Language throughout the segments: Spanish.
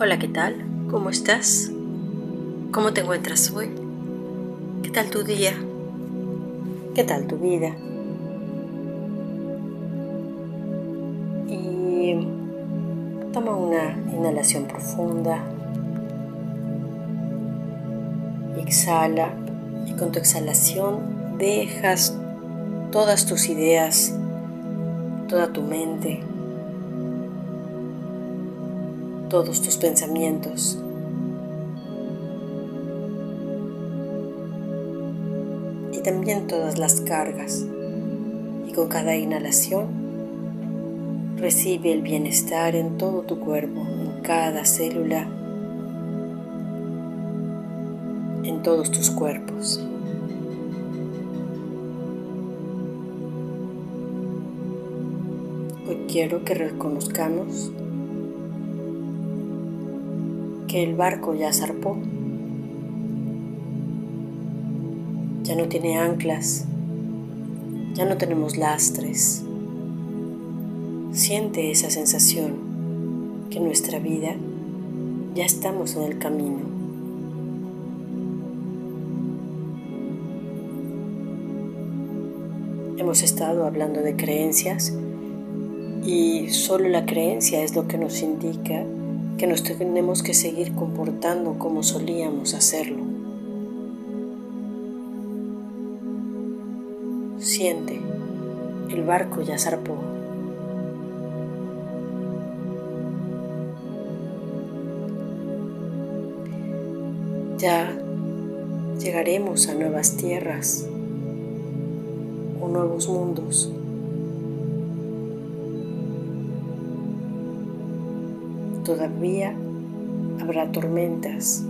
Hola, ¿qué tal? ¿Cómo estás? ¿Cómo te encuentras hoy? ¿Qué tal tu día? ¿Qué tal tu vida? Y toma una inhalación profunda. Exhala. Y con tu exhalación dejas todas tus ideas, toda tu mente, todos tus pensamientos. Y también todas las cargas. Y con cada inhalación recibe el bienestar en todo tu cuerpo, en cada célula, en todos tus cuerpos. Hoy quiero que reconozcamos que el barco ya zarpó. Ya no tiene anclas, ya no tenemos lastres. Siente esa sensación que en nuestra vida ya estamos en el camino. Hemos estado hablando de creencias y solo la creencia es lo que nos indica que nos tenemos que seguir comportando como solíamos hacerlo. Siente, el barco ya zarpó. Ya llegaremos a nuevas tierras o nuevos mundos. Todavía habrá tormentas,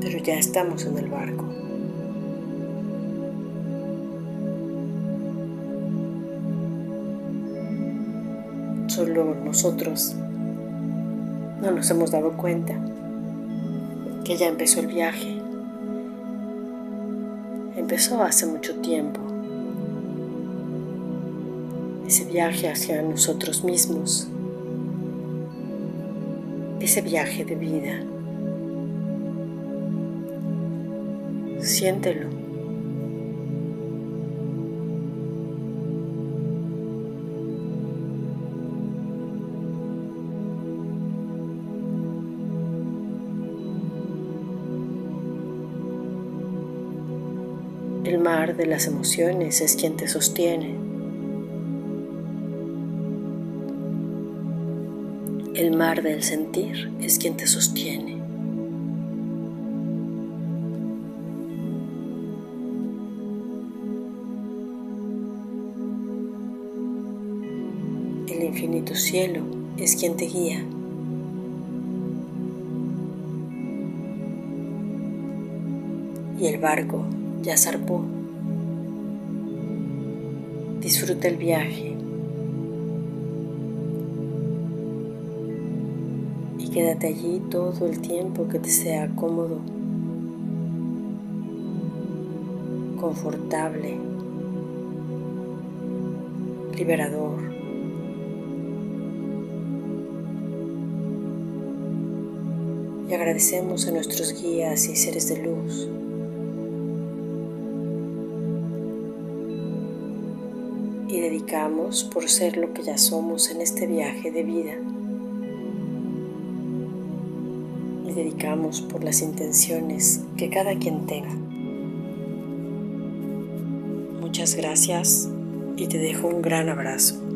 pero ya estamos en el barco. Solo nosotros no nos hemos dado cuenta que ya empezó el viaje. Empezó hace mucho tiempo ese viaje hacia nosotros mismos, ese viaje de vida. Siéntelo. El mar de las emociones es quien te sostiene. El mar del sentir es quien te sostiene. El infinito cielo es quien te guía. Y el barco ya zarpó. Disfruta el viaje. Quédate allí todo el tiempo que te sea cómodo, confortable, liberador. Y agradecemos a nuestros guías y seres de luz. Y dedicamos por ser lo que ya somos en este viaje de vida. Dedicamos por las intenciones que cada quien tenga. Muchas gracias y te dejo un gran abrazo.